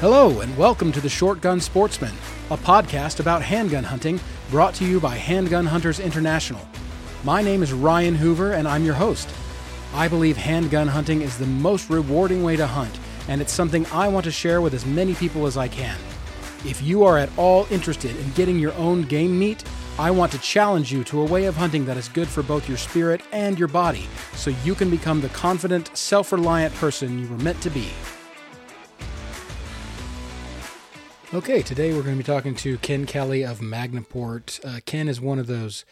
Hello, and welcome to the Short Gun Sportsman, a podcast about handgun hunting brought to you by Handgun Hunters International. My name is Ryan Hoover, and I'm your host. I believe handgun hunting is the most rewarding way to hunt, and it's something I want to share with as many people as I can. If you are at all interested in getting your own game meat, I want to challenge you to a way of hunting that is good for both your spirit and your body, so you can become the confident, self reliant person you were meant to be. Okay, today we're going to be talking to Ken Kelly of Mag-Na-Port. Uh, Ken is one of those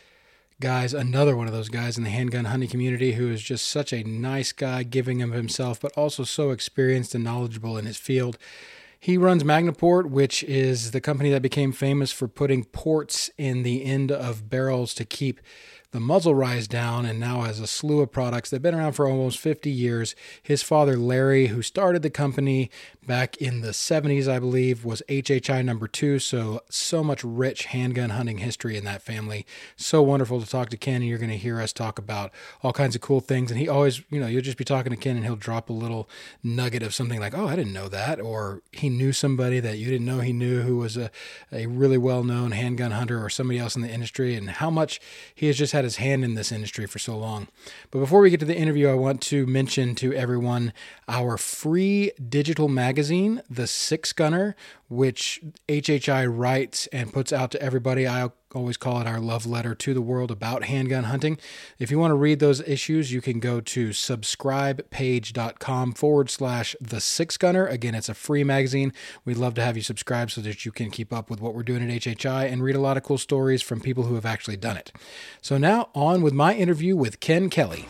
guys, another one of those guys in the handgun hunting community who is just such a nice guy, giving of himself, but also so experienced and knowledgeable in his field. He runs Mag-Na-Port, which is the company that became famous for putting ports in the end of barrels to keep the muzzle rise down and now has a slew of products. They've been around for almost 50 years. His father, Larry, who started the company back in the 70s, I believe, was HHI number two. So, so much rich handgun hunting history in that family. So wonderful to talk to Ken, and you're going to hear us talk about all kinds of cool things. And he always, you know, you'll just be talking to Ken and he'll drop a little nugget of something like, oh, I didn't know that. Or he knew somebody that you didn't know he knew who was a, a really well known handgun hunter or somebody else in the industry, and how much he has just his hand in this industry for so long. But before we get to the interview, I want to mention to everyone our free digital magazine, The Six Gunner, which HHI writes and puts out to everybody. I always call it our love letter to the world about handgun hunting. If you want to read those issues, you can go to subscribepage.com forward slash the six gunner. Again, it's a free magazine. We'd love to have you subscribe so that you can keep up with what we're doing at HHI and read a lot of cool stories from people who have actually done it. So now on with my interview with Ken Kelly.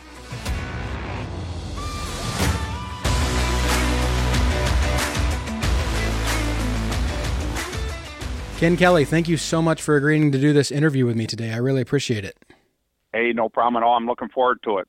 Ken Kelly, thank you so much for agreeing to do this interview with me today. I really appreciate it. Hey, no problem at all. I'm looking forward to it.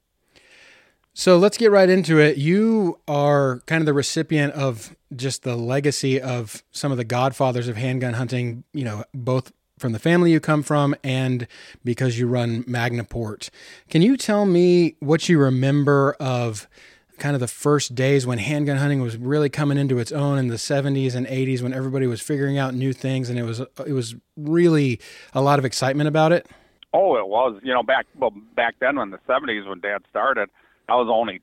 So let's get right into it. You are kind of the recipient of just the legacy of some of the godfathers of handgun hunting, you know, both from the family you come from and because you run Mag-Na-Port. Can you tell me what you remember of kind of the first days when handgun hunting was really coming into its own in the 70s and 80s when everybody was figuring out new things and it was it was really a lot of excitement about it. Oh it was. You know back well back then in the 70s when dad started i was only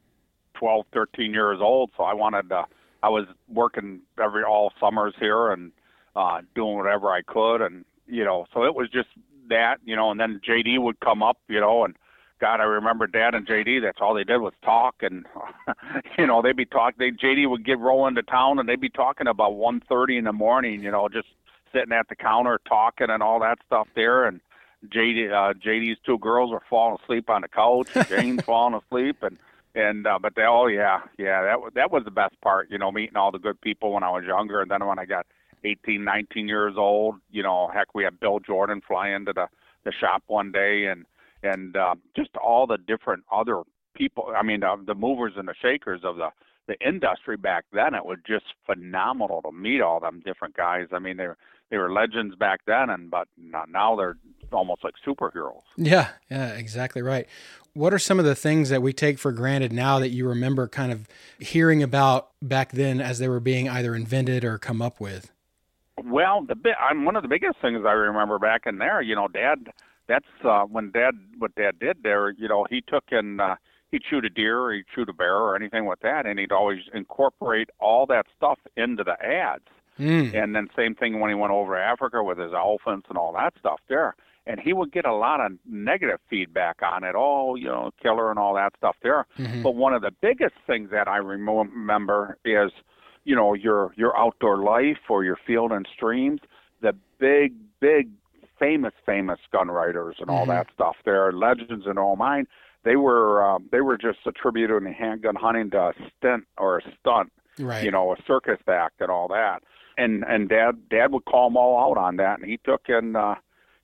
12 13 years old so i wanted to i was working every all summers here and uh doing whatever i could and you know so it was just that you know and then jd would come up you know and God, I remember Dad and JD. That's all they did was talk, and you know they'd be talking. They JD would get rolling to town, and they'd be talking about one thirty in the morning. You know, just sitting at the counter talking and all that stuff there. And JD, uh, JD's two girls were falling asleep on the couch. Jane's falling asleep, and and uh, but they all, yeah, yeah, that was that was the best part. You know, meeting all the good people when I was younger, and then when I got eighteen, nineteen years old, you know, heck, we had Bill Jordan fly into the the shop one day and and uh, just all the different other people. I mean, uh, the movers and the shakers of the the industry back then. It was just phenomenal to meet all them different guys. I mean, they were they were legends back then, and but now they're almost like superheroes. Yeah, yeah, exactly right. What are some of the things that we take for granted now that you remember kind of hearing about back then as they were being either invented or come up with? Well, the bit, I'm one of the biggest things I remember back in there. You know, Dad that's uh, when Dad what Dad did there. You know, he took and uh, he'd shoot a deer, or he'd shoot a bear, or anything with that, and he'd always incorporate all that stuff into the ads. Mm. And then same thing when he went over to Africa with his elephants and all that stuff there. And he would get a lot of negative feedback on it, oh, you know, killer and all that stuff there. Mm-hmm. But one of the biggest things that I remember is, you know, your your outdoor life or your field and streams. The big, big famous, famous gun writers and all mm-hmm. that stuff. They're legends in all mine. They were um, they were just attributing handgun hunting to a stint or a stunt, right. you know, a circus act and all that. And and dad dad would call them all out on that, and he took in, uh,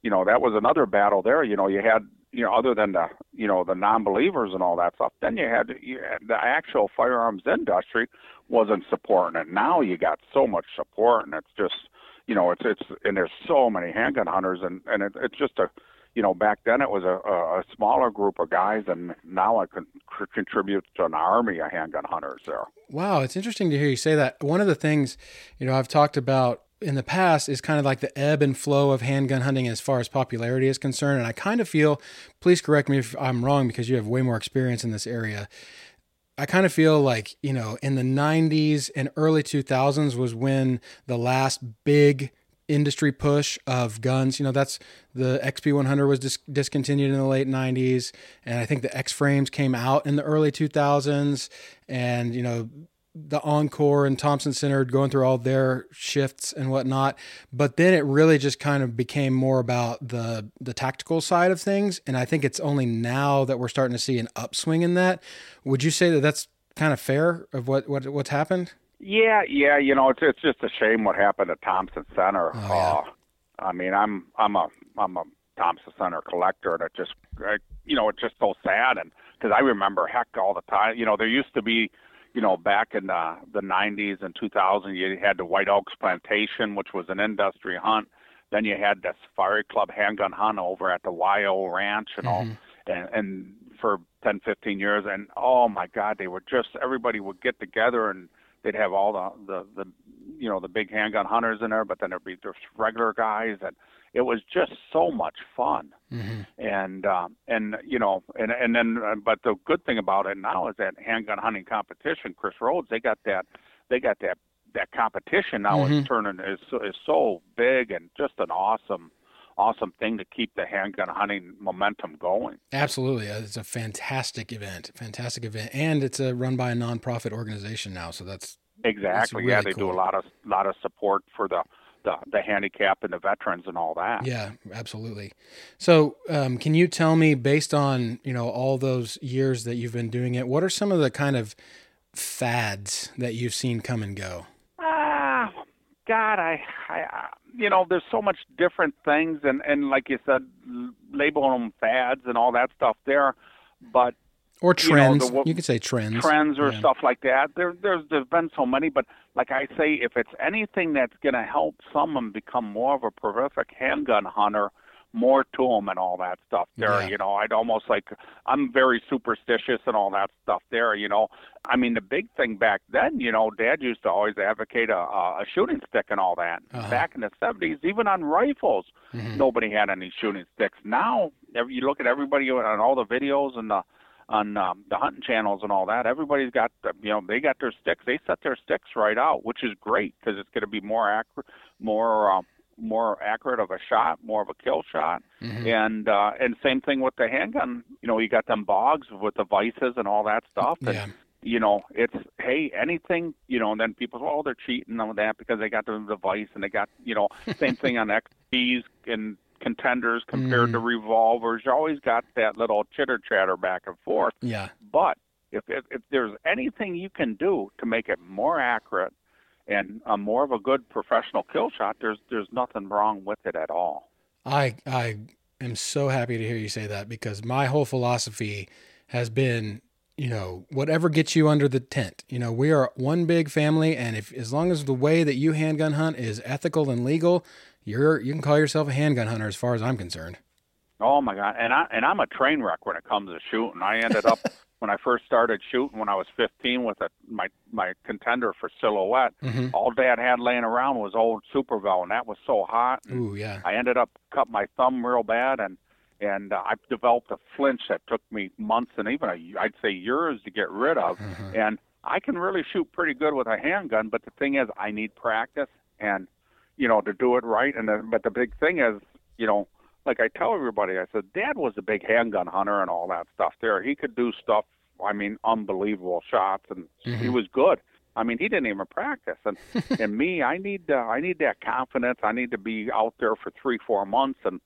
you know, that was another battle there. You know, you had you know, other than the you know the non-believers and all that stuff, then you had, you had the actual firearms industry wasn't supporting it. Now you got so much support, and it's just you know, it's it's and there's so many handgun hunters, and and it, it's just a, you know, back then it was a, a smaller group of guys, and now it can contribute to an army of handgun hunters there. Wow, it's interesting to hear you say that. One of the things, you know, I've talked about in the past is kind of like the ebb and flow of handgun hunting as far as popularity is concerned. And I kind of feel, please correct me if I'm wrong because you have way more experience in this area. I kind of feel like, you know, in the 90s and early 2000s was when the last big industry push of guns. You know, that's the XP100 was dis- discontinued in the late 90s, and I think the X frames came out in the early 2000s. And, you know, the Encore and Thompson Center going through all their shifts and whatnot. But then it really just kind of became more about the the tactical side of things. And I think it's only now that we're starting to see an upswing in that. Would you say that that's kind of fair of what, what what's happened? Yeah, yeah. You know, it's it's just a shame what happened at Thompson Center. Oh, yeah. uh, I mean, I'm I'm a I'm a Thompson Center collector, and it just I, you know it's just so sad. And because I remember heck all the time. You know, there used to be you know, back in the, the 90s and 2000, you had the White Oaks Plantation, which was an industry hunt. Then you had the Safari Club handgun hunt over at the YO Ranch and all, mm-hmm. and, and for 10, 15 years. And oh my God, they were just everybody would get together and they'd have all the the, the you know the big handgun hunters in there, but then there'd be just regular guys and it was just so much fun Mm-hmm. and um, and you know and and then uh, but the good thing about it now is that handgun hunting competition chris rhodes they got that they got that that competition now Mhm. is turning is so- is so big and just an awesome awesome thing to keep the handgun hunting momentum going Absolutely. Uh, It's a fantastic event. Fantastic event. And it's a run by a nonprofit organization now. So that's exactly yeah really they cool. do a lot of lot of support for the the, the handicap and the veterans and all that Yeah, absolutely. So, um, can you tell me, based on you know all those years that you've been doing it, what are some of the kind of fads that you've seen come and go? Ah, God, I, I, you know, there's so much different things, and and like you said, l- label them fads and all that stuff there, but Or You know, trends? the you could say trends. trends or Yeah. stuff like that. There, there's there's been so many, but like I say, if it's anything that's going to help someone become more of a prolific handgun hunter, more to them and all that stuff. There, Yeah. you know, I'd almost like I'm very superstitious and all that stuff. There, you know, I mean, the big thing back then, you know, Dad used to always advocate a, a shooting stick and all that. Uh-huh. Back in the '70s, even on rifles, Mhm. nobody had any shooting sticks. Now, every, you look at everybody on all the videos and the on um, the hunting channels and all that. Everybody's got, the- you know, they got their sticks. They set their sticks right out, which is great because it's going to be more accurate, more uh, more accurate of a shot, more of a kill shot. Mhm. And uh, and same thing with the handgun. You know, you got them bogs with the vices and all that stuff. And, Yeah. you know, it's hey, anything, you know, and then people say, oh, they're cheating on that because they got the device and they got, you know, same thing on XPs and contenders compared to mm. revolvers. You always got that little chitter chatter back and forth. Yeah. But if, if if there's anything you can do to make it more accurate and a more of a good professional kill shot, there's there's nothing wrong with it at all. I I am so happy to hear you say that because my whole philosophy has been, you know, whatever gets you under the tent. You know, we are one big family and if as long as the way that you handgun hunt is ethical and legal, you're you can call yourself a handgun hunter as far as I'm concerned. Oh my god! And I and I'm a train wreck when it comes to shooting. I ended up when I first started shooting when I was 15 with a my my contender for silhouette. Mhm. All Dad had laying around was old Supervel, and that was so hot. Ooh, yeah. I ended up cut my thumb real bad, and and uh, I developed a flinch that took me months and even a, I'd say years to get rid of. Mhm. And I can really shoot pretty good with a handgun, but the thing is, I need practice and you know to do it right. And then, but the big thing is, you know, like I tell everybody, I said, Dad was a big handgun hunter and all that stuff. There, he could do stuff. I mean, unbelievable shots, and he Mhm. was good. I mean, he didn't even practice. And and me, I need uh, I need that confidence. I need to be out there for three, four months, and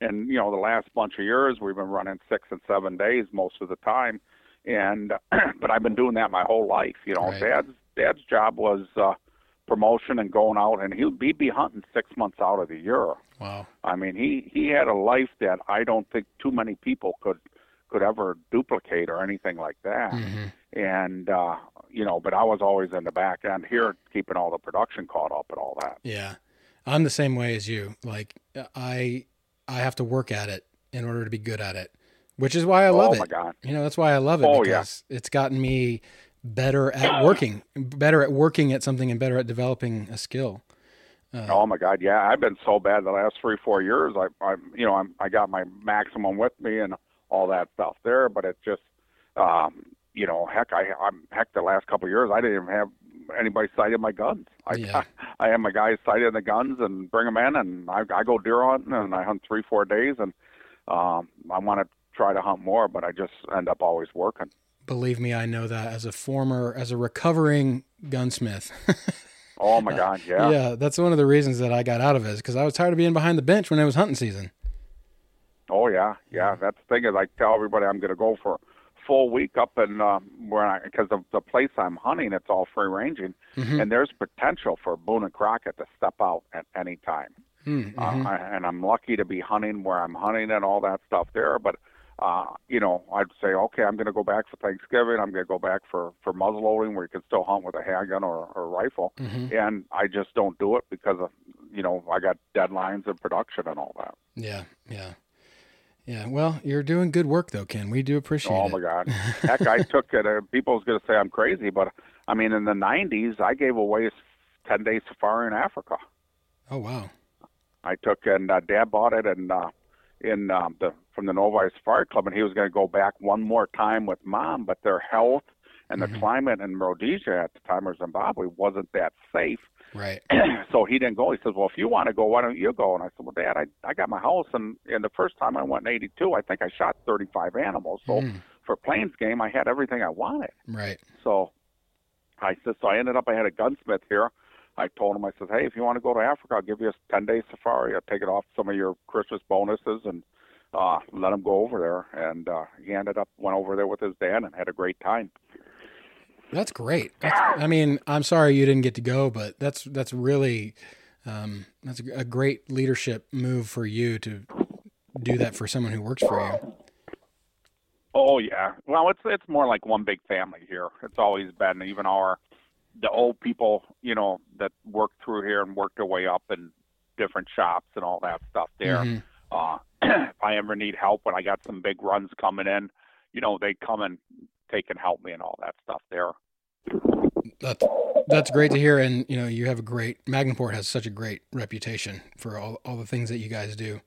and you know, the last bunch of years we've been running six and seven days most of the time. And but I've been doing that my whole life. You know, Right. Dad's Dad's job was uh, promotion and going out, and he'd be be hunting six months out of the year. Wow. I mean, he he had a life that I don't think too many people could could ever duplicate or anything like that. Mhm. And uh, you know, but I was always in the back end here, keeping all the production caught up and all that. Yeah. I'm the same way as you. Like I I have to work at it in order to be good at it, which is why I love oh it. my God. You know, that's why I love it Oh, because it's gotten me better at working, better at working at something, and better at developing a skill. Uh, Oh my God, yeah, I've been so bad the last three, four years. I, I, you know, I'm, I got my maximum with me and all that stuff there, but it just, um, you know, heck, I, I'm heck the last couple of years, I didn't even have anybody sighted my guns. I, Yeah. I, have my guys sighted the guns and bring them in, and I, I go deer hunting and I hunt three, four days, and um, I want to try to hunt more, but I just end up always working. Believe me, I know that as a former, as a recovering gunsmith. Oh my God, yeah. yeah, that's one of the reasons that I got out of it, because I was tired of being behind the bench when it was hunting season. Oh yeah, yeah. That's the thing is I tell everybody I'm going to go for a full week up in um, where I because of the place I'm hunting, it's all free ranging, Mhm. and there's potential for Boone and Crockett to step out at any time. Mm, Uh, mhm. I, and I'm lucky to be hunting where I'm hunting and all that stuff there. But uh, you know, I'd say okay, I'm going to go back for Thanksgiving. I'm going to go back for for muzzle loading where you can still hunt with a handgun or, or rifle, Mhm. and I just don't do it because of you know I got deadlines and production and all that. Yeah, yeah, yeah. Well, you're doing good work though, Ken. We do appreciate Oh it. my God! Heck, I took it. Uh, people's going to say I'm crazy, but I mean, in the '90s, I gave away a ten day safari in Africa. Oh wow. I took and uh, Dad bought it and uh, in um, the from the Novi Safari Club, and he was going to go back one more time with Mom, but their health and the Mhm. climate in Rhodesia at the time or Zimbabwe wasn't that safe. Right. so he didn't go. He says, "Well, if you want to go, why don't you go?" And I said, "Well, Dad, I I got my house, and and the first time I went in '82, I think I shot 35 animals. So Mm, for plains game, I had everything I wanted." right. So I said, so I ended up, I had a gunsmith here. I told him, I said, hey, if you want to go to Africa, I'll give you a 10 day safari. I'll take it off some of your Christmas bonuses and uh, let him go over there. And uh, he ended up, went over there with his dad and had a great time. That's great. That's, I mean, I'm sorry you didn't get to go, but that's that's really um, that's a great leadership move for you to do that for someone who works for you. Oh yeah. Well, it's it's more like one big family here. It's always been even our the old people, you know, that worked through here and worked their way up in different shops and all that stuff there. Mhm. Uh, if I ever need help when I got some big runs coming in, you know, they come and take and help me and all that stuff there. That's that's great to hear, and you know you have a great Mag-Na-Port has such a great reputation for all all the things that you guys do.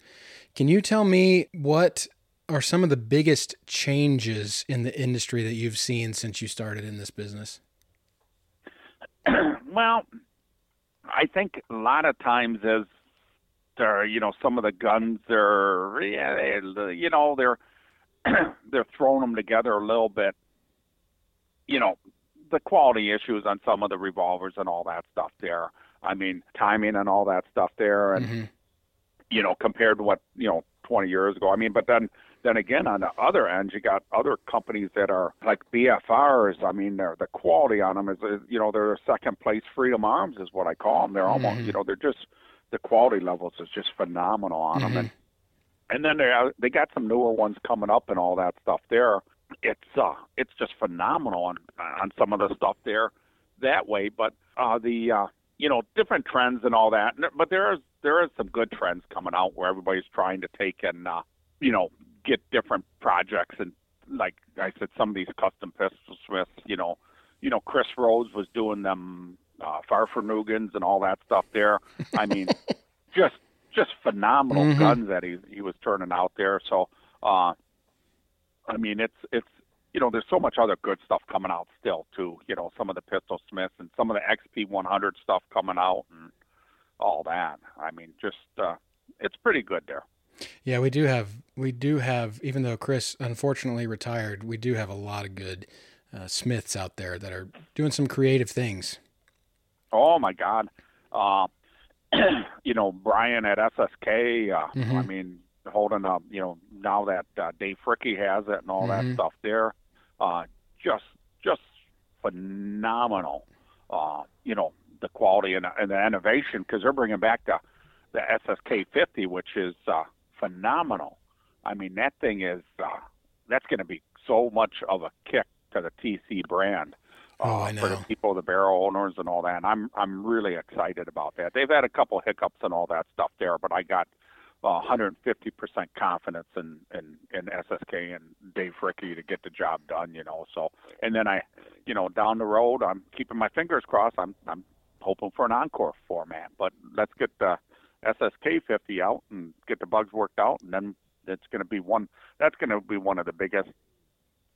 Can you tell me what are some of the biggest changes in the industry that you've seen since you started in this business? well, I think a lot of times as there, you know, some of the guns are, yeah, they, you know, they're they're throwing them together a little bit. You know, the quality issues on some of the revolvers and all that stuff there. I mean, timing and all that stuff there, and Mhm. you know, compared to what you know 20 years ago. I mean, but then then again, on the other end, you got other companies that are like BFRs. I mean, they're, the quality on them is, is you know, they're second place Freedom Arms is what I call them. They're almost, Mhm. you know, they're just the quality levels is just phenomenal on them, Mhm. and and then they they got some newer ones coming up and all that stuff there. It's uh, it's just phenomenal on on some of the stuff there that way. But uh, the uh, you know different trends and all that. But there is there is some good trends coming out where everybody's trying to take and uh, you know get different projects and like I said, some of these custom pistol smiths. You know, you know Chris Rhodes was doing them uh, Farfernugans and all that stuff there. I mean, just just phenomenal Mhm. guns that he he was turning out there. So, uh, I mean, it's it's you know, there's so much other good stuff coming out still too. You know, some of the Pistol Smiths and some of the XP 100 stuff coming out and all that. I mean, just uh, it's pretty good there. Yeah, we do have we do have even though Chris unfortunately retired, we do have a lot of good uh, Smiths out there that are doing some creative things. Oh my God, uh, you know Brian at SSK. Uh, I Mhm. mean, holding up. You know, now that uh, Dave Fricke has it and all Mhm. that stuff there, uh, just just phenomenal. Uh, you know, the quality and, and the innovation because they're bringing back the the SSK 50, which is uh, phenomenal. I mean, that thing is uh, that's going to be so much of a kick to the TC brand Oh, uh, I for the people, the barrel owners, and all that. And I'm I'm really excited about that. They've had a couple hiccups and all that stuff there, but I got 150% confidence in, in in SSK and Dave Fricke to get the job done. You know, so and then I, you know, down the road, I'm keeping my fingers crossed. I'm I'm hoping for an encore format, but let's get the SSK 50 out and get the bugs worked out, and then it's going to be one. That's going to be one of the biggest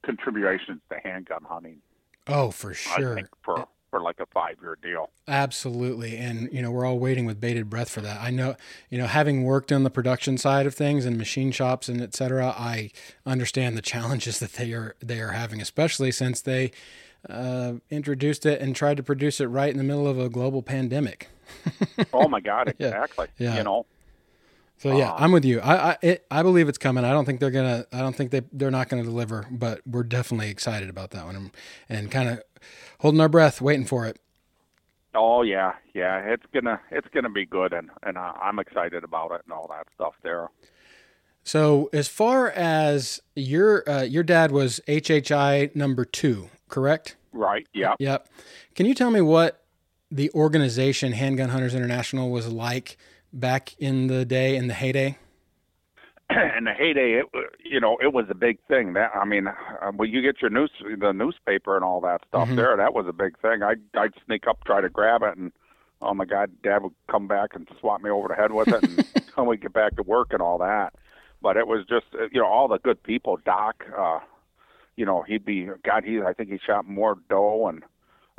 contributions to handgun hunting. Oh, for sure. I think for for like a five year deal. Absolutely. And, you know, we're all waiting with bated breath for that. I know, you know, having worked on the production side of things and machine shops and et cetera, I understand the challenges that they are, they are having, especially since they uh, introduced it and tried to produce it right in the middle of a global pandemic. oh my God. Exactly. yeah. You know, so yeah, uh, I'm with you. I I, it, I believe it's coming. I don't think they're gonna. I don't think they they're not gonna deliver. But we're definitely excited about that one and, and kind of holding our breath, waiting for it. Oh yeah, yeah. It's gonna it's gonna be good, and and uh, I'm excited about it and all that stuff there. So as far as your uh, your dad was HHI number two, correct? Right. Yeah. Yep. Can you tell me what the organization Handgun Hunters International was like? Back in the day, in the heyday? in the heyday, it you know it was a big thing. That I mean, uh, when you get your news, the newspaper and all that stuff mm-hmm. there, that was a big thing. I'd I'd sneak up, try to grab it, and oh my God, Dad would come back and swat me over the head with it, and when we get back to work and all that. But it was just uh, you know all the good people. Doc, uh, you know he'd be God. He I think he shot more doe and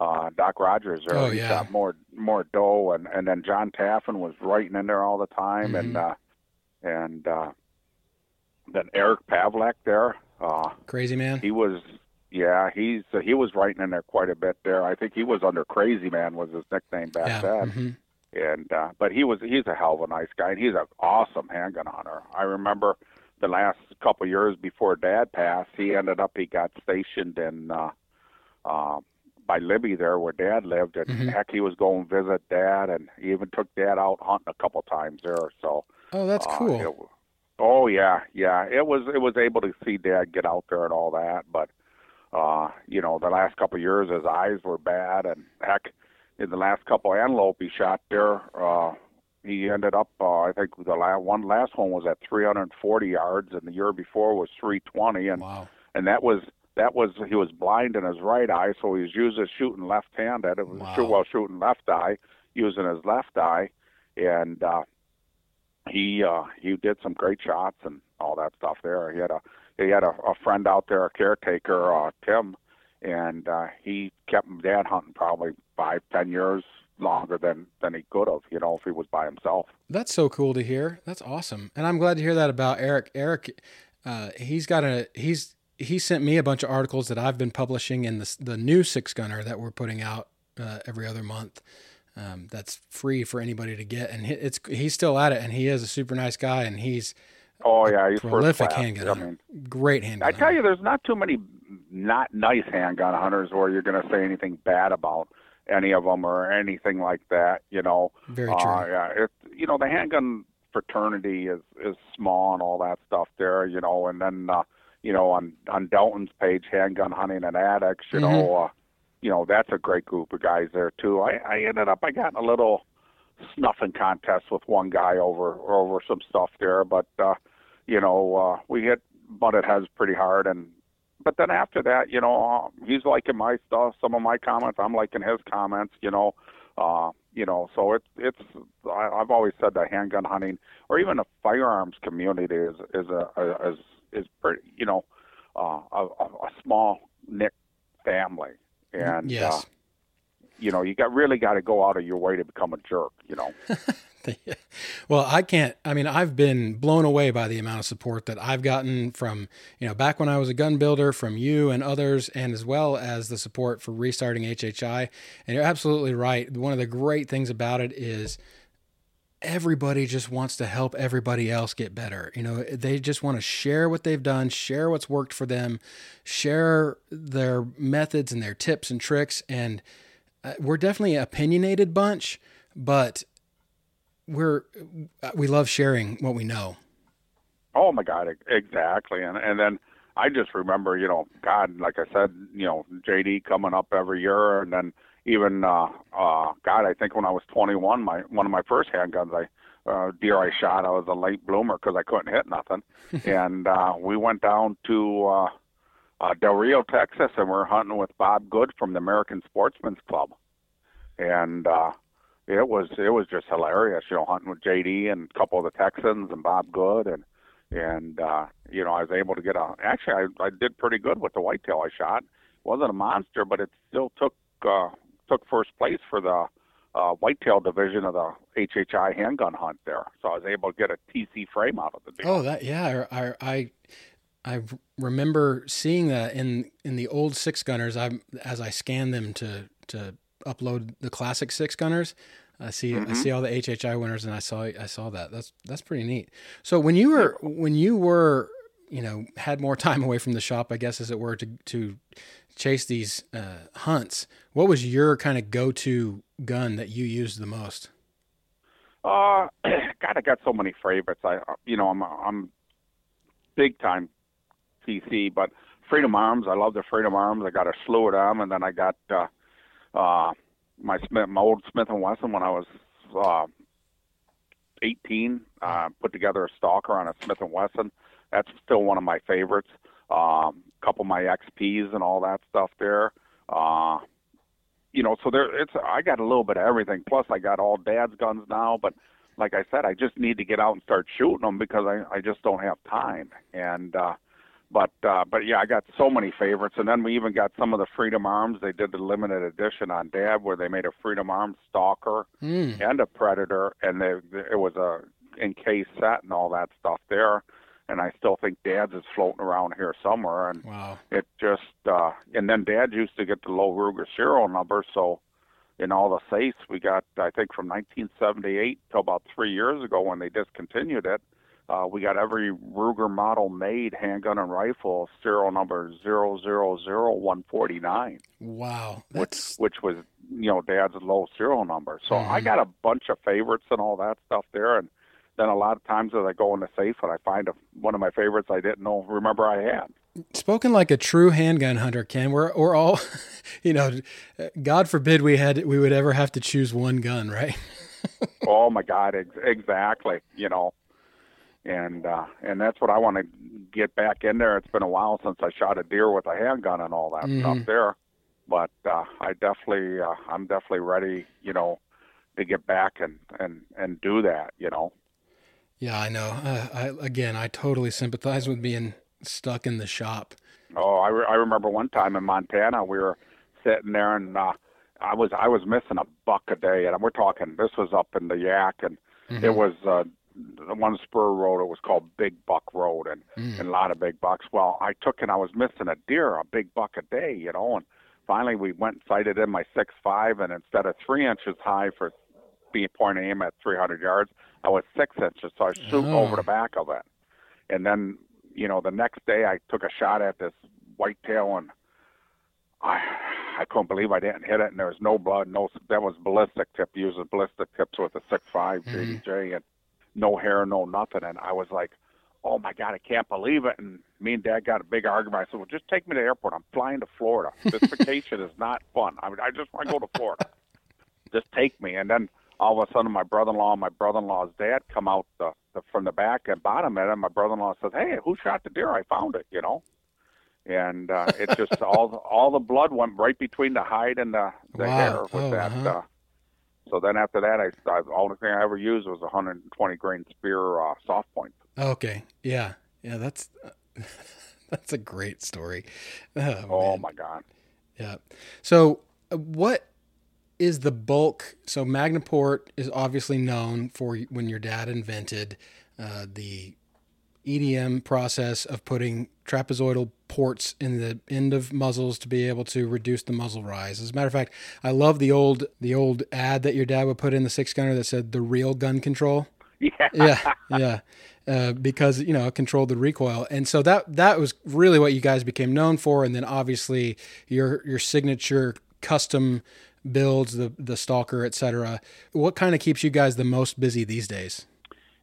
uh, Doc Rogers there. Oh, he yeah. shot more more doe, and and then John Taffin was writing in there all the time, Mm-hmm. and uh, and uh, then Eric Pavlak there. Uh, Crazy man. he was yeah he's uh, he was writing in there quite a bit there. I think he was under Crazy Man was his nickname back yeah. then. mhm. And uh, but he was he's a hell of a nice guy, and he's an awesome handgun hunter. I remember the last couple of years before Dad passed, he ended up he got stationed in. Uh, uh, by Libby there where Dad lived, and Mhm. heck, he was going to visit Dad, and he even took Dad out hunting a couple times there. So Oh, that's uh, cool. it- oh yeah, yeah, it was it was able to see Dad get out there and all that, but uh, you know, the last couple of years his eyes were bad, and heck, in the last couple of antelope he shot there, uh, he ended up uh, I think the last one last one was at 340 yards, and the year before was 320, and wow. and that was that was he was blind in his right eye, so he was using shooting left-handed. It was Wow. shoot while shooting left eye, using his left eye, and uh, he uh, he did some great shots and all that stuff there. He had a he had a, a friend out there, a caretaker, uh, Tim, and uh, he kept him dad hunting probably five ten years longer than than he could have, you know, if he was by himself. That's so cool to hear. That's awesome, and I'm glad to hear that about Eric. Eric, uh, he's got a he's he sent me a bunch of articles that I've been publishing in the the new six gunner that we're putting out uh, every other month. Um, that's free for anybody to get, and he- it's he's still at it, and he is a super nice guy, and he's Oh yeah, he's prolific handgun I mean, great handgun. I tell hunter. you, there's not too many not nice handgun hunters where you're going to say anything bad about any of them or anything like that. You know, very true. uh, yeah, it, you know the handgun fraternity is is small and all that stuff there. You know, and then uh, you know on on Dalton's page, handgun hunting and addicts. You Mhm. know, uh, you know that's a great group of guys there too. I I ended up I got in a little snuffing contest with one guy over over some stuff there, but uh, you know uh, we hit butted heads pretty hard and. But then after that, you know, uh, he's liking my stuff, some of my comments. I'm liking his comments. You know, uh, you know, so it's it's. I, I've always said that handgun hunting or even the firearms community is is a, a is is pretty. You know, uh, a, a small knit family, and yes. uh, you know, you got really got to go out of your way to become a jerk. You know. well, I can't. I mean, I've been blown away by the amount of support that I've gotten from, you know, back when I was a gun builder, from you and others, and as well as the support for restarting HHI. And you're absolutely right. One of the great things about it is everybody just wants to help everybody else get better. You know, they just want to share what they've done, share what's worked for them, share their methods and their tips and tricks. And uh, we're definitely an opinionated bunch, but we're we love sharing what we know. Oh my God, exactly. And and then I just remember, you know, God, like I said, you know, JD coming up every year, and then even uh, uh, God, I think when I was 21, my one of my first handguns, I uh, deer I shot. I was a late bloomer because I couldn't hit nothing, and uh, we went down to uh, uh, Del Rio, Texas, and we are hunting with Bob Good from the American Sportsman's Club, and uh, it was it was just hilarious. You know, hunting with JD and a couple of the Texans and Bob Good, and and uh, you know I was able to get a. Actually, I, I did pretty good with the whitetail I shot. wasn't a monster, but it still took uh, took first place for the uh, whitetail division of the HHI handgun hunt there. So I was able to get a TC frame out of the deal. Oh, that yeah, I I I remember seeing that in in the old six gunners. I as I scanned them to to upload the classic six gunners. I see mm-hmm. I see all the HHI winners, and I saw I saw that. That's that's pretty neat. So when you were when you were you know had more time away from the shop, I guess as it were, to to chase these uh, hunts, what was your kind of go to gun that you used the most? Uh, God, I got so many favorites. I, you know, I'm I'm big time TC, but Freedom Arms. I love the Freedom Arms. I got a slew of them, and then I got uh, uh, my Smith, my old Smith and Wesson when I was uh, 18. Uh, put together a stalker on a Smith and Wesson. That's still one of my favorites. A couple of my XPs and all that stuff there. Uh, you know, so there it's I got a little bit of everything. Plus, I got all Dad's guns now, but like I said, I just need to get out and start shooting them because I I just don't have time. And uh, but uh, but yeah, I got so many favorites, and then we even got some of the Freedom Arms. They did the limited edition on Dad, where they made a Freedom Arms Stalker mm. and a Predator, and they, it was a encased set and all that stuff there and I still think Dad's is floating around here somewhere. And wow. it just uh, and then Dad used to get the low Ruger serial number, so in all the safes we got I think from 1978 till about three years ago when they discontinued it. Uh, we got every Ruger model made handgun and rifle serial number zero zero zero one forty nine. Wow, that's... which which was you know Dad's low serial number. So mm-hmm. I got a bunch of favorites and all that stuff there, and then a lot of times as I go in the safe and I find a, one of my favorites I didn't know remember I had. Spoken like a true handgun hunter, Ken. We're we're all, you know, God forbid we had we would ever have to choose one gun, right? oh my God, ex- exactly. You know, and uh, and that's what I want to get back in there. It's been a while since I shot a deer with a handgun and all that mm-hmm. stuff there, but uh, I definitely uh, I'm definitely ready. You know, to get back and and and do that. You know. Yeah, I know. Uh, I again, I totally sympathize with being stuck in the shop. Oh, I, re- I remember one time in Montana, we were sitting there, and uh, I was I was missing a buck a day, and we're talking. This was up in the Yaak, and mm-hmm. it was uh, the one spur road. It was called Big Buck Road, and, mm. and a lot of big bucks. Well, I took and I was missing a deer, a big buck a day, you know, and finally we went and sighted in my six five, and instead of three inches high for being point aim at 300 yards, I was six inches, so I shoot oh. over the back of it. And then, you know, the next day I took a shot at this whitetail, and I I couldn't believe I didn't hit it, and there was no blood, no that was ballistic tip, using ballistic tips with a six five mm-hmm. JDJ, and no hair, no nothing, and I was like, oh my god, I can't believe it. And me and Dad got a big argument. I said, well, just take me to the airport. I'm flying to Florida. This vacation is not fun. I mean, I just want to go to Florida. just take me. And then all of a sudden my brother-in-law and my brother-in-law's dad come out the, the from the back and bottom of it, and my brother-in-law says, "Hey, who shot the deer? I found it." You know, and uh, it just all all the blood went right between the hide and the, the wow. hair with oh, that. Uh-huh. Uh, so then after that, I, I the only thing I ever used was a 120 grain Speer uh, soft point. Okay, yeah, yeah, that's that's a great story. Oh, oh my god. Yeah. So uh, what is the bulk. So Mag-Na-Port is obviously known for when your dad invented uh, the EDM process of putting trapezoidal ports in the end of muzzles to be able to reduce the muzzle rise. As a matter of fact, I love the old the old ad that your dad would put in the six gunner that said the real gun control. Yeah, yeah, yeah. Uh, because you know it controlled the recoil, and so that that was really what you guys became known for. And then obviously your your signature custom builds, the the stalker, etc. What kind of keeps you guys the most busy these days?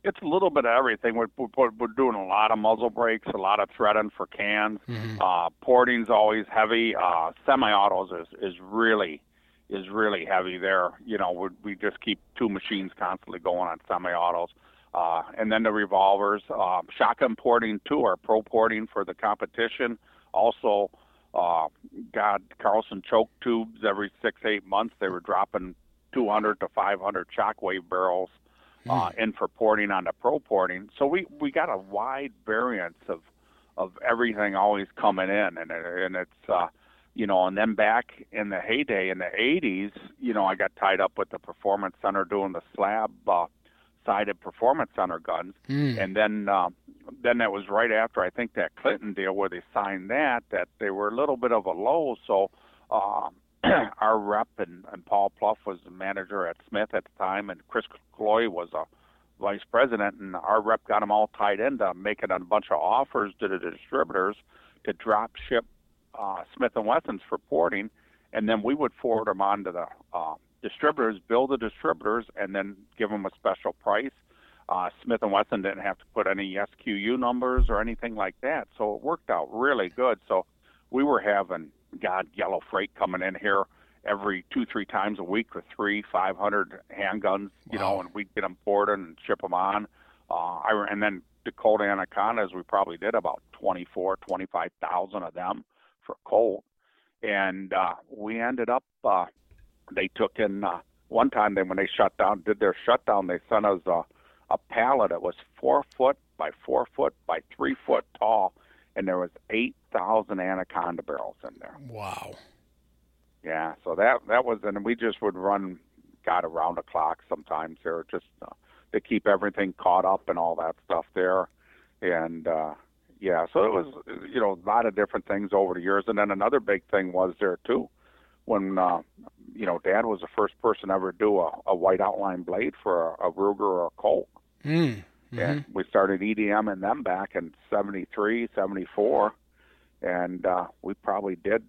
It's a little bit of everything. We're, we're, we're doing a lot of muzzle brakes, a lot of threading for cans. Mm-hmm. Uh, porting's always heavy. Uh, semi-autos is, is really is really heavy there. You know, we, we just keep two machines constantly going on semi-autos. Uh, and then the revolvers, uh, shotgun porting too, or pro porting for the competition. Also, uh, got Carlson choke tubes every six, eight months. They were dropping 200 to 500 shockwave barrels uh, in for porting on the pro porting. So we, we got a wide variance of, of everything always coming in. And, and it's, uh, you know, and then back in the heyday in the 80s, you know, I got tied up with the Performance Center doing the slab uh, sided Performance Center guns. Mm. And then, uh, then that was right after I think that Clinton deal where they signed that, that they were a little bit of a low. So, uh, our rep and, and Paul Pluff was the manager at Smith at the time, and Chris Cloy was a vice president, and our rep got them all tied into making a bunch of offers to the distributors to drop ship uh, Smith and Wessons for porting, and then we would forward them on to the uh, distributors, bill the distributors, and then give them a special price. Uh, Smith and Wesson didn't have to put any SKU numbers or anything like that, so it worked out really good. So we were having God yellow freight coming in here every two three times a week with three five hundred handguns, you Wow. know, and we'd get them ported and ship them on. Uh, I, and then Dakota Anacondas, we probably did about twenty four, twenty five thousand of them for Colt, and uh, we ended up. Uh, they took in uh, one time. They when they shut down, did their shutdown, they sent us a, a pallet that was four foot by four foot by three foot tall, and there was eight thousand anaconda barrels in there. Wow. Yeah, so that that was, and we just would run, got around the clock sometimes there, just uh, to keep everything caught up and all that stuff there, and uh, yeah, so it was, you know, a lot of different things over the years, and then another big thing was there too, when uh, you know, Dad was the first person ever to do a, a white outline blade for a, a Ruger or a Colt. Mm. Mhm. And we started EDM in them back in 73, 74. And uh, we probably did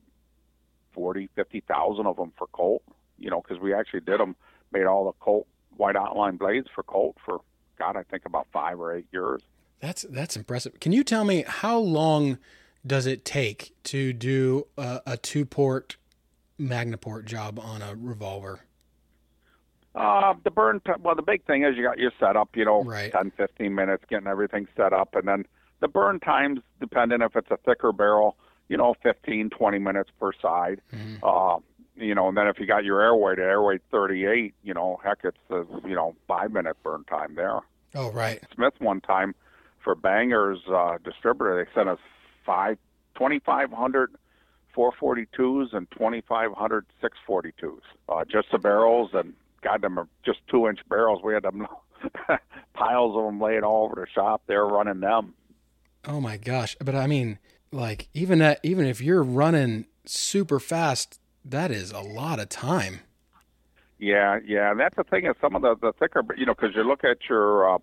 40, 50,000 of them for Colt, you know, because we actually did them, made all the Colt white outline blades for Colt for, God, I think about five or eight years. That's that's impressive. Can you tell me how long does it take to do a, a two port Mag-Na-Port job on a revolver? Uh, the burn, t- well, the big thing is you got your setup, you know, Right. 10, 15 minutes getting everything set up. And then the burn times, depending if it's a thicker barrel, you know, 15, 20 minutes per side. Mhm. Uh, you know, and then if you got your airway to airway 38, you know, heck, it's a, you know, five minute burn time there. Oh, right. Smith one time for Bangers uh, distributor, they sent us five, 2,500 442s and 2,500 642s. Uh, just the barrels and got them just two inch barrels. We had them piles of them laid all over the shop. They were running them. Oh my gosh. But I mean, like even at even if you're running super fast, that is a lot of time. Yeah, yeah, and that's the thing is some of the the thicker, you know, because you look at your uh,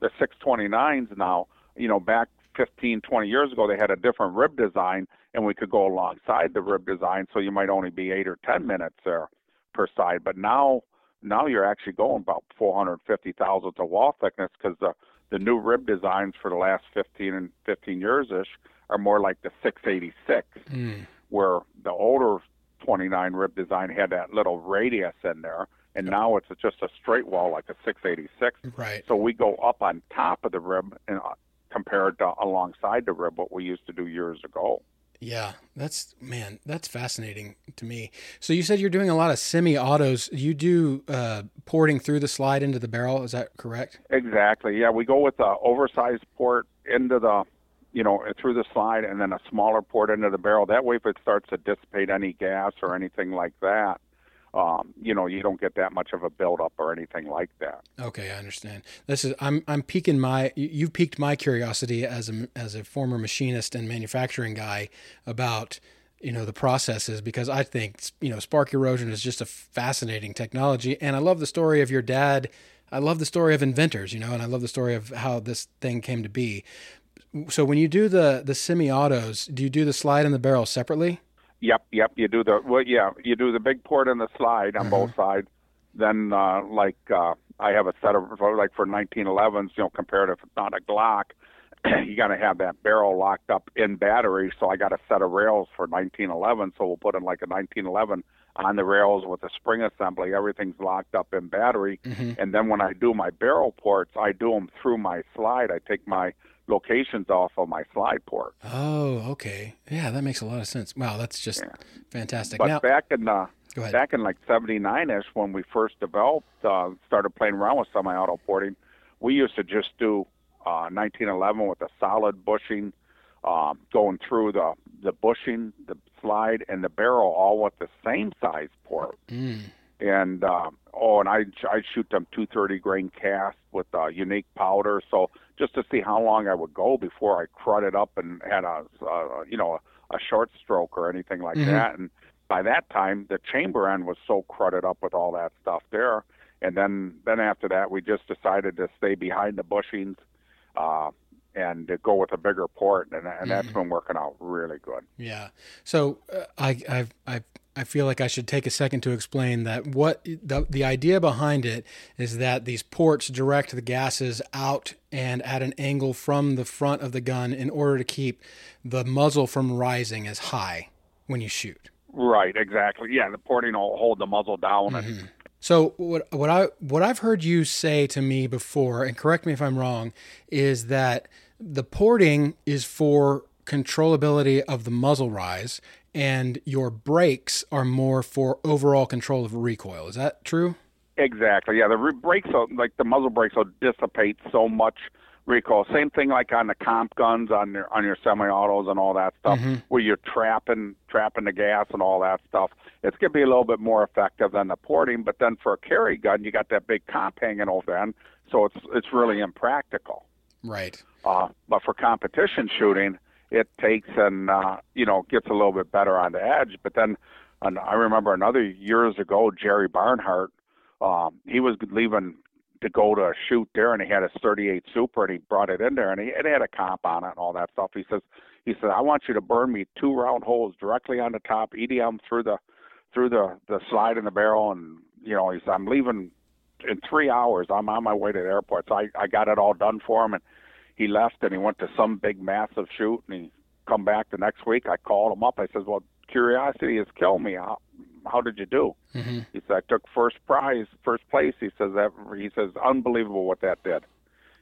the 629s now. You know, back 15, 20 years ago, they had a different rib design, and we could go alongside the rib design, so you might only be eight or ten minutes there per side. But now, now you're actually going about 450 thousandths of wall thickness because the the new rib designs for the last 15 and 15 years ish are more like the 686 Mm. where the older 29 rib design had that little radius in there, and now it's just a straight wall like a 686. Right. So we go up on top of the rib and uh, compared to alongside the rib, what we used to do years ago. Yeah, that's man, that's fascinating to me. So you said you're doing a lot of semi-autos. You do uh, porting through the slide into the barrel. Is that correct? Exactly. Yeah, we go with the oversized port into the, you know, through the slide, and then a smaller port into the barrel. That way, if it starts to dissipate any gas or anything like that, um, you know, you don't get that much of a buildup or anything like that. Okay, I understand. This is I'm I'm piquing my you- you've piqued my curiosity as a as a former machinist and manufacturing guy about you know the processes because I think you know spark erosion is just a fascinating technology and I love the story of your dad. I love the story of inventors, you know, and I love the story of how this thing came to be. So when you do the the semi-autos, do you do the slide and the barrel separately? Yep, yep. You do the well, yeah. You do the big port and the slide on both sides. Then, uh, like uh, I have a set of like for 1911s, you know, compared if it's not a Glock, you got to have that barrel locked up in battery. So I got a set of rails for 1911. So we'll put in like a 1911 on the rails with a spring assembly. Everything's locked up in battery. Mm-hmm. And then when I do my barrel ports, I do them through my slide. I take my locations off of my slide port. Oh, okay. Yeah, that makes a lot of sense. Wow, that's just Yeah. fantastic. But now, back in uh, go ahead. back in like 79 ish when we first developed uh, started playing around with semi auto porting we used to just do uh, 1911 with a solid bushing um, going through the the bushing the slide and the barrel all with the same size port Mm, and um, oh and I I shoot them 230 grain cast with uh, unique powder so just to see how long I would go before I crudded up and had a uh, you know a, a short stroke or anything like Mhm. that and by that time the chamber end was so crudded up with all that stuff there and then then after that we just decided to stay behind the bushings uh, and to go with a bigger port and, and that's Mhm. been working out really good yeah. So uh, I, I, I, I feel like I should take a second to explain that what the the idea behind it is that these ports direct the gases out and at an angle from the front of the gun in order to keep the muzzle from rising as high when you shoot. right exactly yeah the porting will hold the muzzle down Mm-hmm. So what what I what I've heard you say to me before, and correct me if I'm wrong, is that the porting is for controllability of the muzzle rise, and your brakes are more for overall control of recoil. Is that true? Exactly. Yeah, the re- brakes, will, like the muzzle brakes, will dissipate so much recoil. Same thing like on the comp guns on your on your semi-autos and all that stuff, Mhm. where you're trapping trapping the gas and all that stuff. It's gonna be a little bit more effective than the porting, but then for a carry gun, you got that big comp hanging over end, so it's it's really impractical. Right. Uh, but for competition shooting, it takes and uh, you know gets a little bit better on the edge. But then, and I remember another years ago, Jerry Barnhart, um, he was leaving to go to a shoot there, and he had a 38 Super, and he brought it in there, and he it had a comp on it and all that stuff. He says, he said, I want you to burn me two round holes directly on the top, EDM through the through the the slide in the barrel, and you know, he said, I'm leaving in three hours. I'm on my way to the airport, so I I got it all done for him, and he left and he went to some big massive shoot and he come back the next week. I called him up. I said well curiosity has killed me. How, how did you do? Hmm he said i took first prize first place. He says that he says unbelievable what that did.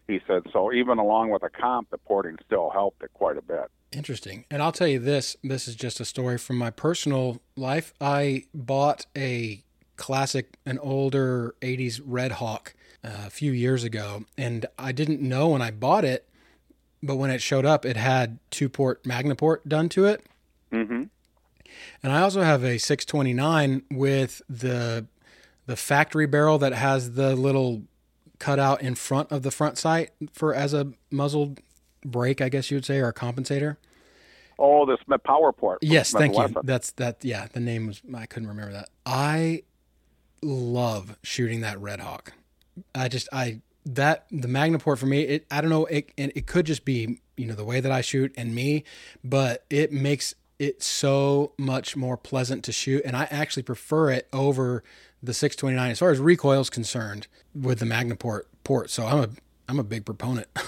He said so even along with a comp the porting still helped it quite a bit. Interesting. And I'll tell you this this is just a story from my personal life. I bought a classic, an older 80s Redhawk a few years ago, and I didn't know when I bought it, but when it showed up, it had two port Mag-Na-Port done to it. hmm And I also have a 629 with the the factory barrel that has the little cutout in front of the front sight for as a muzzle brake, I guess you would say, or a compensator. oh the smith power port Yes, thank you. That's that. Yeah, the name was I couldn't remember that. I love shooting that Redhawk. I just I that the Mag-Na-Port for me. It I don't know. It and it could just be you know the way that I shoot and me, but it makes it so much more pleasant to shoot, and I actually prefer it over the 629 as far as recoil is concerned with the Mag-Na-Port port. So I'm a I'm a big proponent.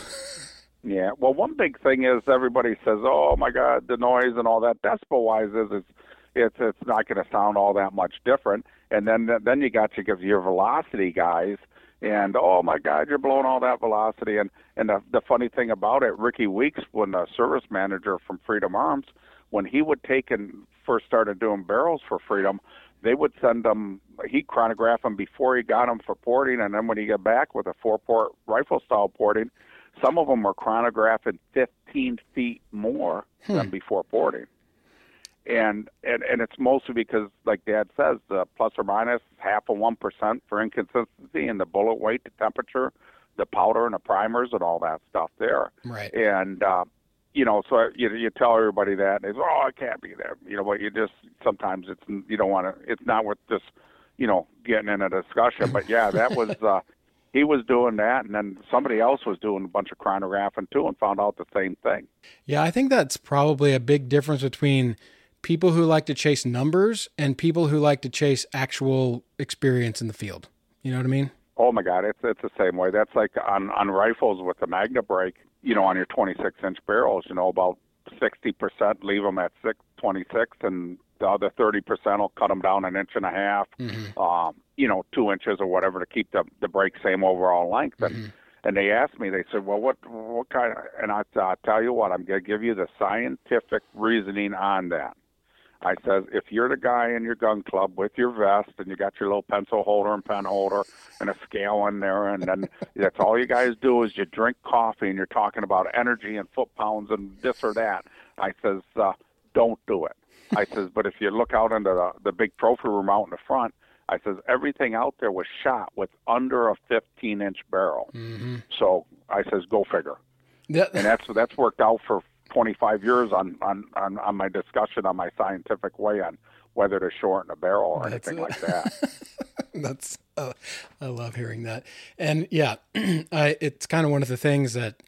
Yeah. Well, one big thing is everybody says, "Oh my God, the noise and all that." Decibel wise, is it's it's it's not going to sound all that much different. And then then you got to give your velocity guys, and oh my God, you're blowing all that velocity. And and the the funny thing about it, Ricky Weeks, when the service manager from Freedom Arms, when he would take and first started doing barrels for Freedom, they would send them. He'd chronograph them before he got them for porting, and then when he got back with a four-port rifle style porting, some of them were chronographing 15 feet more hmm. than before porting. And, and and it's mostly because, like Dad says, the plus or minus half of one percent for inconsistency in the bullet weight, the temperature, the powder, and the primers, and all that stuff there. right. And uh, you know, so you you tell everybody that, and they go, "Oh, it can't be there." You know, but you just sometimes it's you don't want to. It's not worth just you know getting in a discussion. But yeah, that was uh, he was doing that, and then somebody else was doing a bunch of chronographing too, and found out the same thing. Yeah, I think that's probably a big difference between people who like to chase numbers and people who like to chase actual experience in the field. You know what I mean? Oh my God, it's it's the same way. That's like on on rifles with the Mag-Na-Brake. you know, on your 26 inch barrels, you know, about 60% leave them at six, 26 and the other 30% will cut them down an inch and a half, Mm-hmm. um, you know, two inches or whatever to keep the, the break same overall length. And, Mm-hmm. and they asked me, they said, well, what, what kind of, and I, I tell you what, I'm going to give you the scientific reasoning on that. I says, if you're the guy in your gun club with your vest and you got your little pencil holder and pen holder and a scale in there, and then that's all you guys do is you drink coffee and you're talking about energy and foot pounds and this or that. I says, uh, don't do it. I says, but if you look out into the, the big trophy room out in the front, I says everything out there was shot with under a 15 inch barrel. Mm-hmm. So I says, go figure Yeah. and that's that's worked out for 25 years on on on, on my discussion on my scientific way on whether to shorten a barrel or That's anything it. like that. That's uh, I love hearing that. And yeah, I, it's kind of one of the things that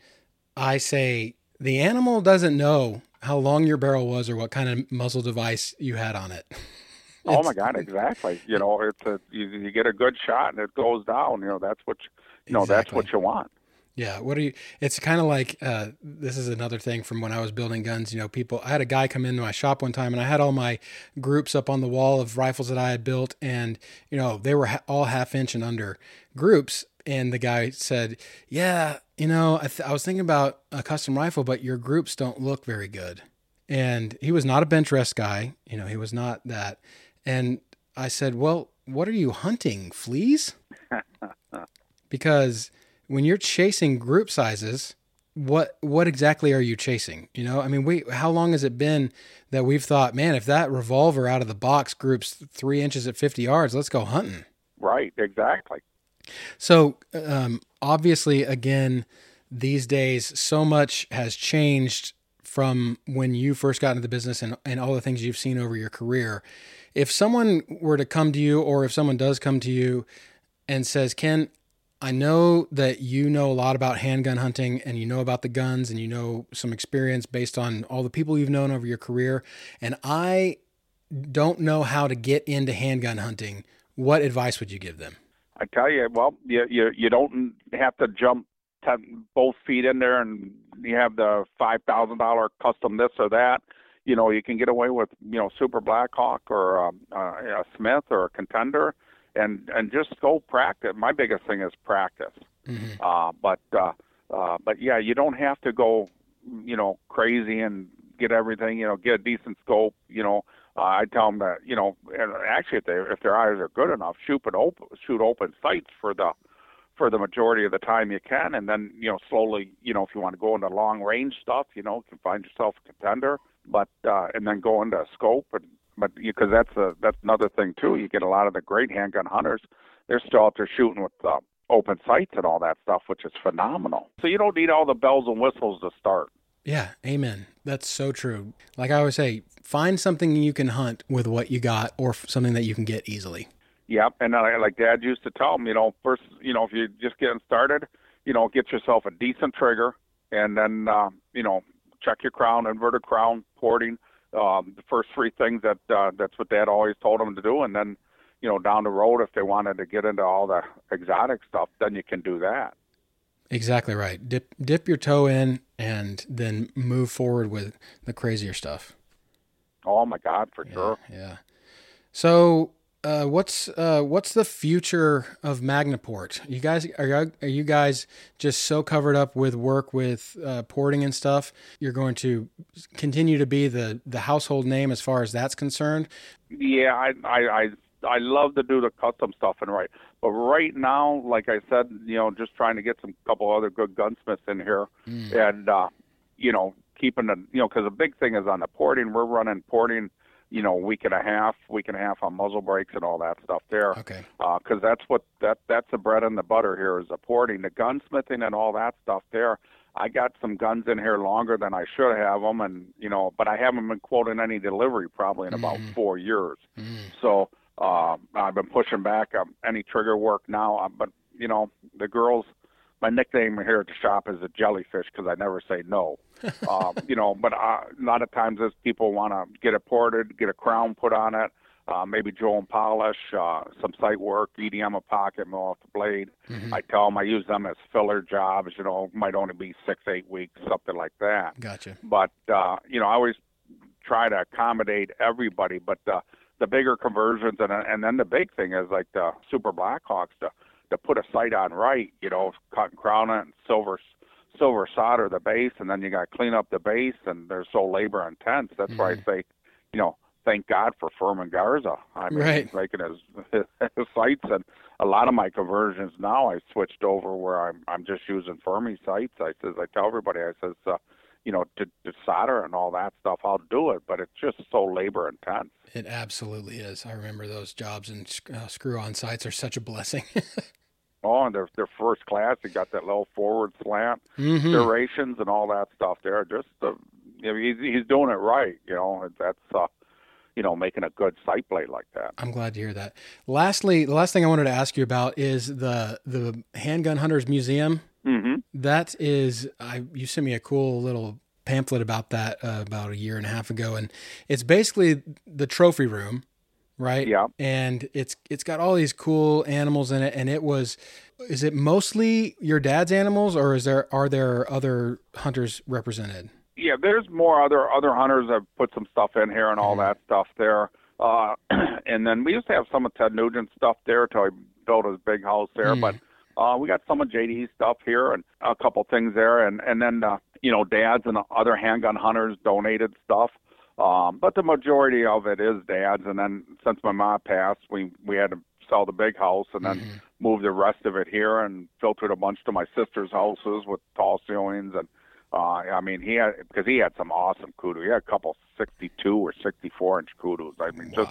I say the animal doesn't know how long your barrel was or what kind of muzzle device you had on it. oh my God, exactly. You know, it's a you, you get a good shot and it goes down. You know, that's what you, you know that's what you want. Yeah. What are you? It's kind of like uh, this is another thing from when I was building guns. You know, people. I had a guy come into my shop one time, and I had all my groups up on the wall of rifles that I had built, and you know they were ha- all half inch and under groups. And the guy said, "Yeah, you know, I, th- I was thinking about a custom rifle, but your groups don't look very good." And he was not a bench rest guy. You know, he was not that. And I said, "Well, what are you hunting? Fleas?" because when you're chasing group sizes, what what exactly are you chasing? You know, I mean, we how long has it been that we've thought, man, if that revolver out of the box groups three inches at fifty yards, let's go hunting. Right, exactly. So um, obviously, again, these days, so much has changed from when you first got into the business and, and all the things you've seen over your career. If someone were to come to you, or if someone does come to you and says, Ken, I know that you know a lot about handgun hunting and you know about the guns and you know some experience based on all the people you've known over your career, and I don't know how to get into handgun hunting, what advice would you give them? I tell you, well, you you you don't have to jump ten, both feet in there and you have the five thousand dollar custom this or that. You know, you can get away with you know Super Blackhawk or um, uh, a Smith or a Contender, and and just go practice. My biggest thing is practice. Mhm. Uh, but uh, uh, but yeah, you don't have to go, you know, crazy and get everything. You know, get a decent scope. You know, uh, I tell them that you know, and actually, if they if their eyes are good enough, shoot an open shoot open sights for the for the majority of the time you can, and then you know slowly, you know, if you want to go into long range stuff, you know, you can find yourself a contender, but uh, and then go into scope and but because that's a that's another thing too. You get a lot of the great handgun hunters. They're still out there shooting with uh, open sights and all that stuff, which is phenomenal. So you don't need all the bells and whistles to start. Yeah, amen. That's so true. Like I always say, find something you can hunt with what you got or f- something that you can get easily. Yep, and uh, like Dad used to tell me, you know, first, you know, if you're just getting started, you know, get yourself a decent trigger, and then, uh, you know, check your crown, inverted crown, porting, um, the first three things that uh, that's what Dad always told them to do, and then, you know, down the road, if they wanted to get into all the exotic stuff, then you can do that. Exactly right. Dip dip your toe in and then move forward with the crazier stuff. Oh my God, for Yeah, sure. yeah. So, uh, what's uh, what's the future of Mag-Na-Port? You guys are you, are you guys just so covered up with work with uh, porting and stuff? You're going to continue to be the the household name as far as that's concerned. Yeah, I I I I love to do the custom stuff and right, but right now, like I said, you know, just trying to get some couple other good gunsmiths in here, and uh, you know, keeping the you know, because the big thing is on the porting. We're running porting, you know, week and a half, week and a half on muzzle brakes and all that stuff there, Okay. because that's what that that's the bread and the butter here is the porting, the gunsmithing and all that stuff there. I got some guns in here longer than I should have them, and you know, but I haven't been quoting any delivery probably in about four years. So uh, I've been pushing back um, any trigger work now. Uh, but you know, the girls, my nickname here at the shop is a jellyfish because I never say no. um, you know, but uh, a lot of times as people want to get it ported, get a crown put on it, uh, maybe drill and polish, uh, some sight work, EDM a pocket, mill off the blade. Mhm. I tell them I use them as filler jobs. You know, might only be six, eight weeks, something like that. Gotcha. But uh, you know, I always try to accommodate everybody. But uh, the bigger conversions, and and then the big thing is like the Super Blackhawks to to put a sight on right. You know, cut and crown it, and silver silver solder the base, and then you got to clean up the base, and they're so labor intense. That's why I say, you know, thank God for Fermin Garza. I mean, Right. he's making his, his sights, and a lot of my conversions now I switched over where I'm I'm just using Fermi sights. I says I tell everybody I says, uh, you know, to, to solder and all that stuff, I'll do it, but it's just so labor intense. It absolutely is. I remember those jobs and uh, screw on sights are such a blessing. Oh, and they're they're first class. You got that little forward slant Mhm. serrations and all that stuff there. Just the, you know, he's he's doing it right. You know, that's uh, you know, making a good sight blade like that. I'm glad to hear that. Lastly, the last thing I wanted to ask you about is the the Handgun Hunters Museum. Hmm That is, I you sent me a cool little pamphlet about that uh, about a year and a half ago, and it's basically the trophy room, right? Yeah. And it's it's got all these cool animals in it, and it was. Is it mostly your dad's animals, or is there are there other hunters represented? Yeah, there's more other other hunters that put some stuff in here and all that stuff there. Uh, and then we used to have some of Ted Nugent's stuff there till he built his big house there. Mm. But uh, we got some of JD's stuff here and a couple things there. And and then uh, you know, dads and other handgun hunters donated stuff. Um, but the majority of it is dads. And then since my mom passed, we we had to sell the big house and then Mhm. move the rest of it here and filtered a bunch to my sister's houses with tall ceilings and uh I mean he had because he had some awesome kudu. He had a couple 62 or 64 inch kudus. I mean just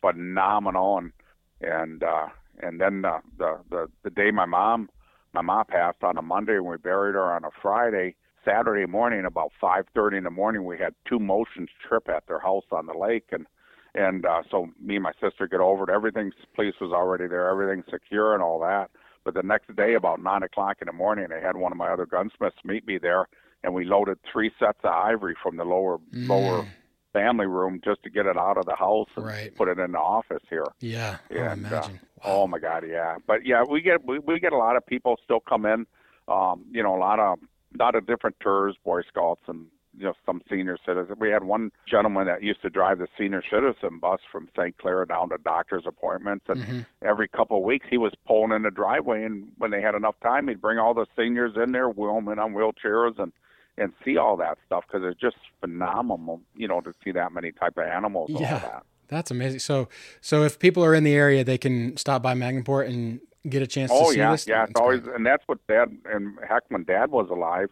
phenomenal and and uh and then uh, the the the day my mom my mom passed on a Monday and we buried her on a Friday. Saturday morning about 5:30 in the morning we had two motions trip at their house on the lake and and uh, so me and my sister get over it. Everything's police was already there, everything's secure and all that. But the next day, about nine o'clock in the morning, I had one of my other gunsmiths meet me there, and we loaded three sets of ivory from the lower Mm. lower family room just to get it out of the house and Right. put it in the office here. Yeah. I And, uh, imagine. Oh my God, yeah. But yeah, we get we, we get a lot of people still come in. Um, you know, a lot of a lot of different tours, Boy Scouts, and you know some senior citizens. We had one gentleman that used to drive the senior citizen bus from St. Clair down to doctor's appointments, and Mhm. every couple of weeks he was pulling in the driveway, and when they had enough time, he'd bring all the seniors in there, wheel them in on wheelchairs, and and see all that stuff because it's just phenomenal, you know, to see that many type of animals Yeah. all that. That's amazing. So, so if people are in the area, they can stop by Mag-Na-Port and get a chance to Oh see yeah, this. yeah. It's always, great. and that's what Dad and heck, when Dad was alive,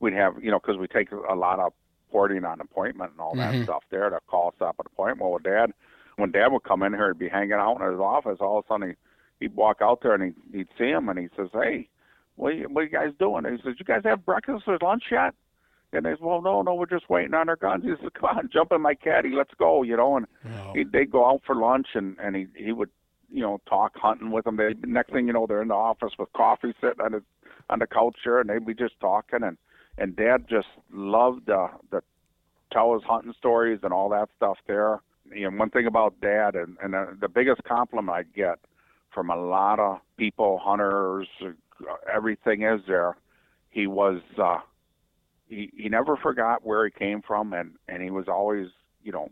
we'd have you know because we take a lot of porting on appointment and all that mm-hmm. stuff there to call us up at appointment. Well, Dad, when Dad would come in here, he'd be hanging out in his office. All of a sudden, he, he'd walk out there and he'd, he'd see him, and he says, "Hey, what you, what you guys doing?" And he says, "You guys have breakfast or lunch yet?" And they said, "Well, no, no, we're just waiting on our guns." He says, "Come on, jump in my caddy, let's go," you know, and Oh, he they'd go out for lunch and and he he would you know talk hunting with them. They next thing you know they're in the office with coffee sitting on his on the couch there and they'd be just talking and and Dad just loved uh, the tell his hunting stories and all that stuff there. You know one thing about Dad and and uh, the biggest compliment I get from a lot of people, hunters, everything is there. He was uh, he he never forgot where he came from and and he was always you know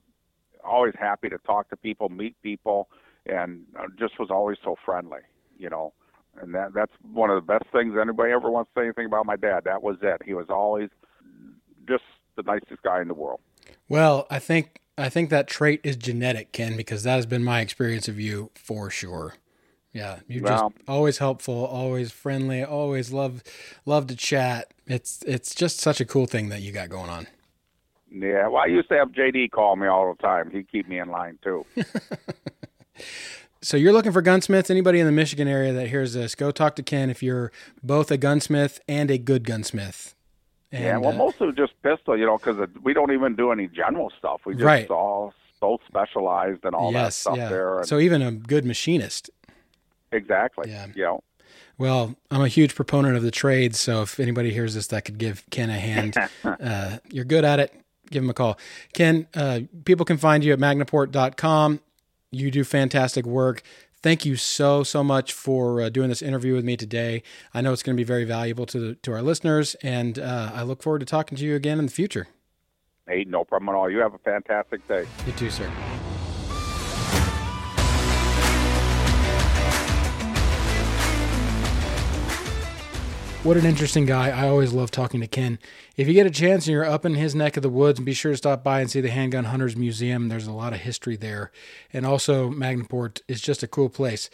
always happy to talk to people, meet people, and uh, just was always so friendly, you know. And that that's one of the best things anybody ever wants to say anything about my dad. That was it. He was always just the nicest guy in the world. well, I think I think that trait is genetic, Ken, because that has been my experience of you for sure. Yeah, you're Well- just always helpful, always friendly, always love love to chat. It's it's just such a cool thing that you got going on. Yeah, well, I used to have JD call me all the time. He'd keep me in line too. So you're looking for gunsmiths. Anybody in the Michigan area that hears this, go talk to Ken if you're both a gunsmith and a good gunsmith. And, yeah, well, uh, mostly just pistol, you know, because we don't even do any general stuff. We just Right. all so specialized and all that stuff yeah. there. And So even a good machinist. Exactly. Yeah. You know. Well, I'm a huge proponent of the trade, so if anybody hears this that could give Ken a hand, uh, you're good at it. Give him a call. Ken, uh, people can find you at magnaport.com. You do fantastic work. Thank you so so much for uh, doing this interview with me today. I know it's going to be very valuable to the, to our listeners, and uh, I look forward to talking to you again in the future. Hey, no problem at all. You have a fantastic day. You too, sir. What an interesting guy. I always love talking to Ken. If you get a chance and you're up in his neck of the woods, be sure to stop by and see the Handgun Hunters Museum. There's a lot of history there. And also, Mag-Na-Port is just a cool place.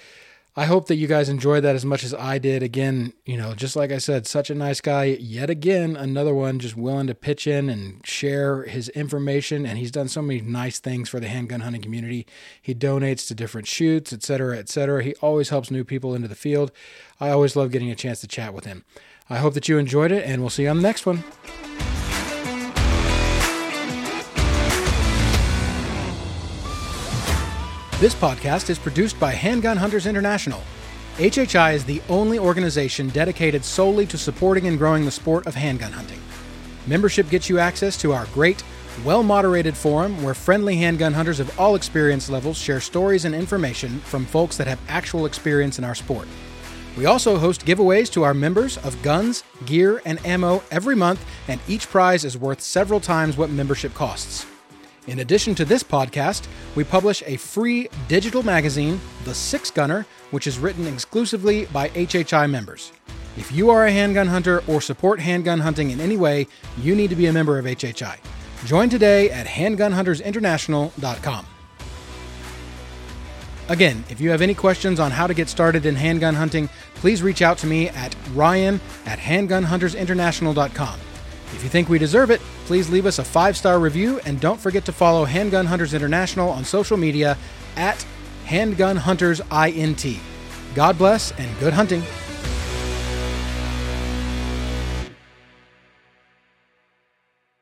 I hope that you guys enjoyed that as much as I did. Again, you know, just like I said, such a nice guy. Yet again, another one just willing to pitch in and share his information. And he's done so many nice things for the handgun hunting community. He donates to different shoots, etc., etc. He always helps new people into the field. I always love getting a chance to chat with him. I hope that you enjoyed it, and we'll see you on the next one. This podcast is produced by Handgun Hunters International. HHI is the only organization dedicated solely to supporting and growing the sport of handgun hunting. Membership gets you access to our great, well moderated forum where friendly handgun hunters of all experience levels share stories and information from folks that have actual experience in our sport. We also host giveaways to our members of guns, gear, and ammo every month, and each prize is worth several times what membership costs. In addition to this podcast, we publish a free digital magazine, The Six Gunner, which is written exclusively by HHI members. If you are a handgun hunter or support handgun hunting in any way, you need to be a member of HHI. Join today at handgunhuntersinternational.com. Again, if you have any questions on how to get started in handgun hunting, please reach out to me at ryan at handgunhuntersinternational.com. If you think we deserve it, please leave us a five star review and don't forget to follow Handgun Hunters International on social media at Handgun Hunters INT. God bless and good hunting.